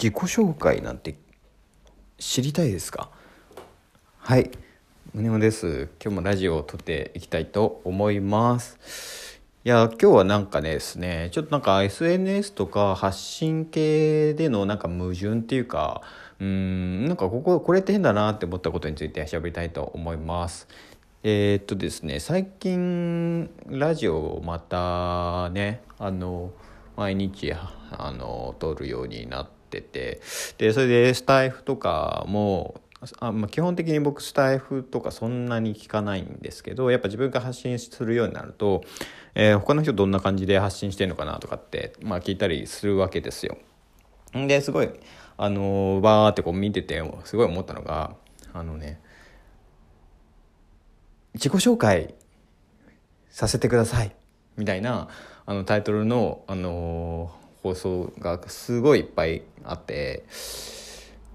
自己紹介なんて知りたいですか？はい。宗男です。今日もラジオを撮っていきたいと思います。いや今日はなんかですねちょっとなんか SNS とか発信系でのなんか矛盾っていうかうんなんかこここれって変だなって思ったことについて喋りたいと思います。えー、っとですね最近ラジオをまたねあの毎日あの撮るようになってててでそれでスタイフとかもあ、まあ、基本的に僕スタイフとかそんなに聞かないんですけどやっぱ自分が発信するようになると、えー、他の人どんな感じで発信してんのかなとかって、まあ、聞いたりするわけですよ。ですごいあのバーってこう見ててすごい思ったのがあのね自己紹介させてくださいみたいなあのタイトルの、あの放送がすごいいっぱいあって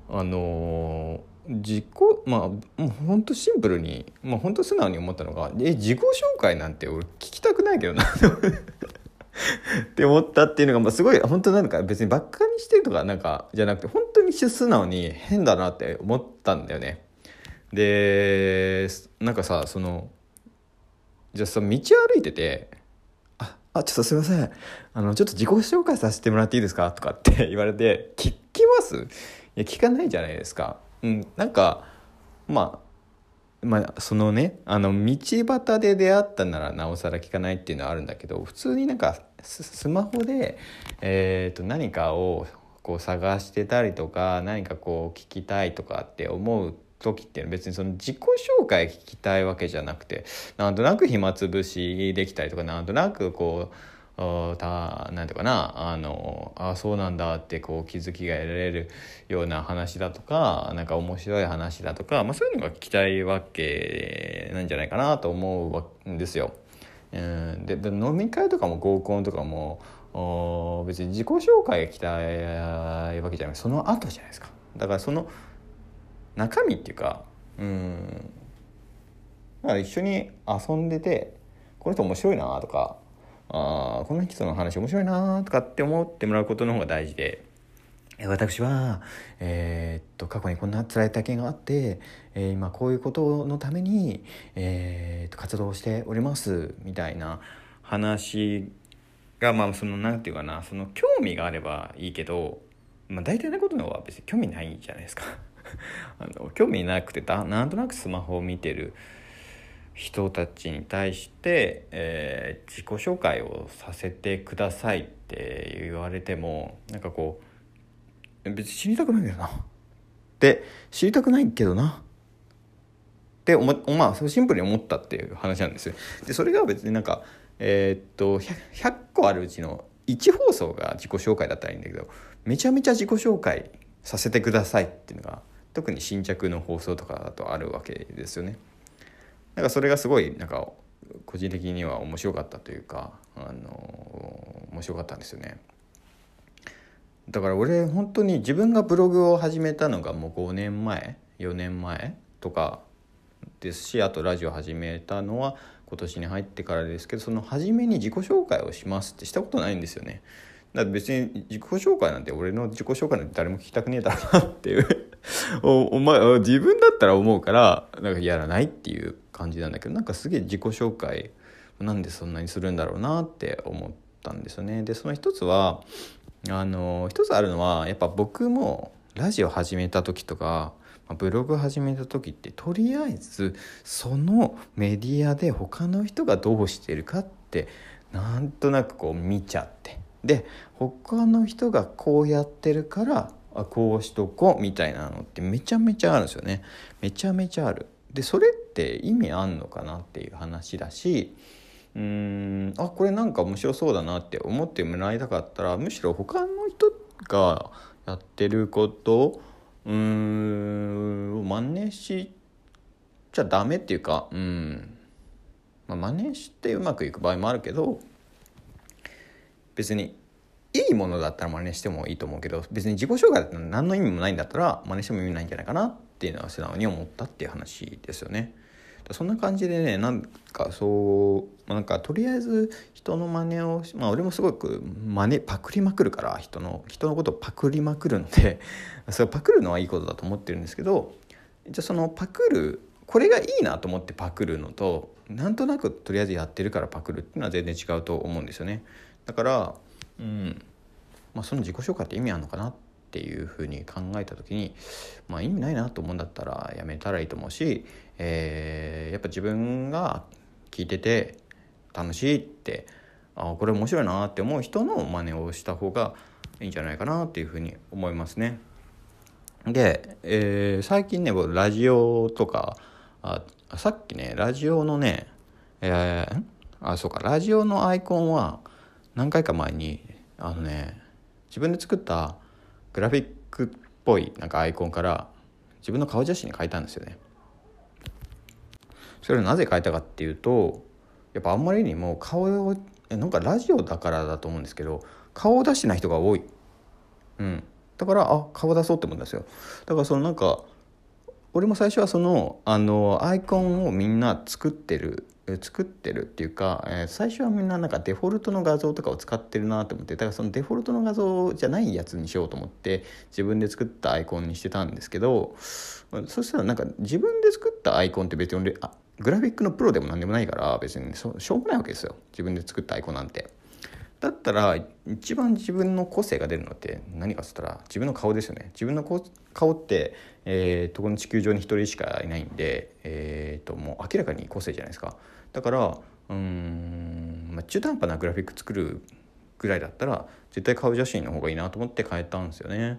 あの自己まあもうほんとシンプルにまあ本当素直に思ったのがえ自己紹介なんて俺聞きたくないけどなって思ったっていうのが、まあ、すごい本当なんか別にばっかにしてるとかなんかじゃなくて本当に素直に変だなって思ったんだよね。でなんかさそのじゃあさ道歩いてて「あちょっとすいませんあのちょっと自己紹介させてもらっていいですか?」とかって 言われて「聞きます？いや聞かないじゃないですか。うん、なんかまあまあそのねあの道端で出会ったならなおさら聞かないっていうのはあるんだけど普通になんかスマホで、えー、と何かをこう探してたりとか何かこう聞きたいとかって思う時って別にその自己紹介聞きたいわけじゃなくてなんとなく暇つぶしできたりとかなんとなくこうたなんていうかなあのあそうなんだってこう気づきが得られるような話だとかなんか面白い話だとか、まあ、そういうのが聞きたいわけなんじゃないかなと思うんですよ。うんで飲み会とかも合コンとかも別に自己紹介が聞きたいわけじゃないその後じゃないですか。だからその中身っていうかうんだか一緒に遊んでてこの人面白いなとかあこの人の話面白いなとかって思ってもらうことの方が大事で。私は、えー、っと過去にこんな辛い体験があって、えー、今こういうことのために、えー、っと活動しておりますみたいな話がまあその何て言うかなその興味があればいいけど、まあ、大体のことのは別に興味ないじゃないですか あの興味なくてだなんとなくスマホを見てる人たちに対して、えー、自己紹介をさせてくださいって言われてもなんかこう別に知りたくないけどなって知りたくないけどなって思まあシンプルに思ったっていう話なんですよ。でそれが別になんかえー、っと 100, 100個あるうちの1放送が自己紹介だったらいいんだけどめちゃめちゃ自己紹介させてくださいっていうのが特に新着の放送とかだとあるわけですよね。なんかそれがすごいなんか個人的には面白かったというかあの面白かったんですよね。だから俺本当に自分がブログを始めたのがもう5年前4年前とかですしあとラジオ始めたのは今年に入ってからですけどその初めに自己紹介をしますってしたことないんですよね。だって別に自己紹介なんて俺の自己紹介なんて誰も聞きたくねえだろうなっていう お お前自分だったら思うからなんかやらないっていう感じなんだけどなんかすげえ自己紹介なんでそんなにするんだろうなって思ったんですよね。でその一つはあの一つあるのはやっぱ僕もラジオ始めた時とかブログ始めた時ってとりあえずそのメディアで他の人がどうしてるかってなんとなくこう見ちゃってで他の人がこうやってるからあこうしとこうみたいなのってめちゃめちゃあるんですよね。めちゃめちゃある。でそれって意味あんのかなっていう話だしうーんあこれなんか面白そうだなって思ってもらいたかったらむしろ他の人がやってることうーん真似しちゃダメっていうかうん、まあ、真似してうまくいく場合もあるけど別にいものだったら真似してもいいと思うけど別に自己紹介だったら何の意味もないんだったら真似しても意味ないんじゃないかなっていうのは素直に思ったっていう話ですよね。そんな感じでねなんかそうなんかとりあえず人の真似をまあ俺もすごく真似パクりまくるから人の人のことをパクりまくるのでそれパクるのはいいことだと思ってるんですけどじゃあそのパクるこれがいいなと思ってパクるのとなんとなくとりあえずやってるからパクるっていうのは全然違うと思うんですよね。だからうんまあ、その自己紹介って意味あるのかなっていうふうに考えた時に、まあ、意味ないなと思うんだったらやめたらいいと思うし、えー、やっぱ自分が聞いてて楽しいってあこれ面白いなって思う人の真似をした方がいいんじゃないかなっていうふうに思いますね。で、えー、最近ね僕ラジオとかあさっきねラジオのね、えー、あそうかラジオのアイコンは何回か前にあのね自分で作ったグラフィックっぽいなんかアイコンから自分の顔写真に変えたんですよね。それをなぜ変えたかっていうとやっぱあんまりにも顔をなんかラジオだからだと思うんですけど顔を出してない人が多い。うん、だからあ顔出そうって思うんですよ。だからそのなんか俺も最初はそのあのアイコンをみんな作ってる作ってるっていうか、えー、最初はみんななんかデフォルトの画像とかを使ってるなと思ってだからそのデフォルトの画像じゃないやつにしようと思って自分で作ったアイコンにしてたんですけどそしたらなんか自分で作ったアイコンって別にあグラフィックのプロでも何でもないから別にしょうもないわけですよ自分で作ったアイコンなんて。だったら一番自分の個性が出るのって何かっつったら自分の顔ですよね自分の顔って、えー、とこの地球上に一人しかいないんで、えー、ともう明らかに個性じゃないですかだからうん、まあ、中途半端なグラフィック作るぐらいだったら絶対顔写真の方がいいなと思って変えたんですよね。っ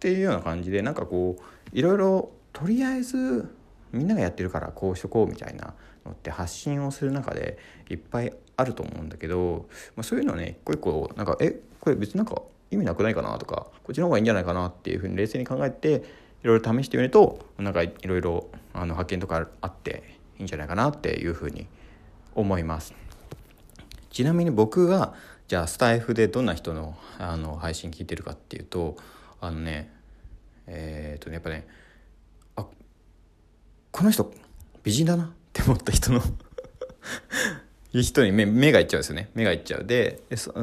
ていうような感じでなんかこういろいろとりあえずみんながやってるからこうしとこうみたいなのって発信をする中でいっぱいあると思うんだけど、まあ、そういうのはね一個一個なんかえこれ別になんか意味なくないかなとかこっちの方がいいんじゃないかなっていうふうに冷静に考えていろいろ試してみるとなんかいろいろ発見とかあっていいんじゃないかなっていうふうに思います。ちなみに僕がじゃあスタイフでどんな人のあの配信聞いてるかっていうとあのねえー、っとねやっぱねこの人美人だな。って思った人のいう 人に目目がいっちゃうんですよね。目がいっちゃう。で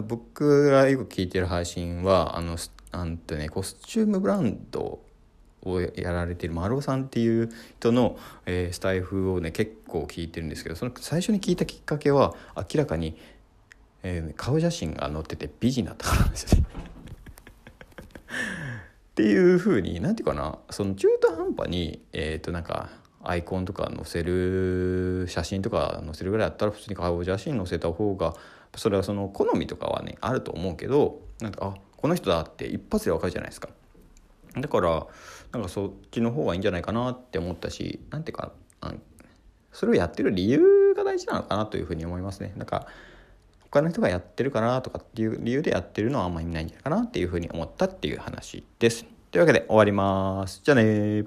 僕がよく聞いてる配信はあのあんとねコスチュームブランドをやられてる丸尾さんっていう人の、えー、スタイフをね結構聞いてるんですけどその最初に聞いたきっかけは明らかに、えー、顔写真が載ってて美人だったからなんですよね。っていうふうに何て言うかなその中途半端にえっ、ー、となんかアイコンとか載せる写真とか載せるぐらいだったら普通に顔写真載せた方がそれはその好みとかはねあると思うけどなんかあこの人だって一発でわかるじゃないですか。だからなんかそっちの方がいいんじゃないかなって思ったしなんていうかそれをやってる理由が大事なのかなというふうに思いますね。なんか他の人がやってるかなとかっていう理由でやってるのはあんま意味ないんじゃないかなっていうふうに思ったっていう話です。というわけで終わります。じゃあね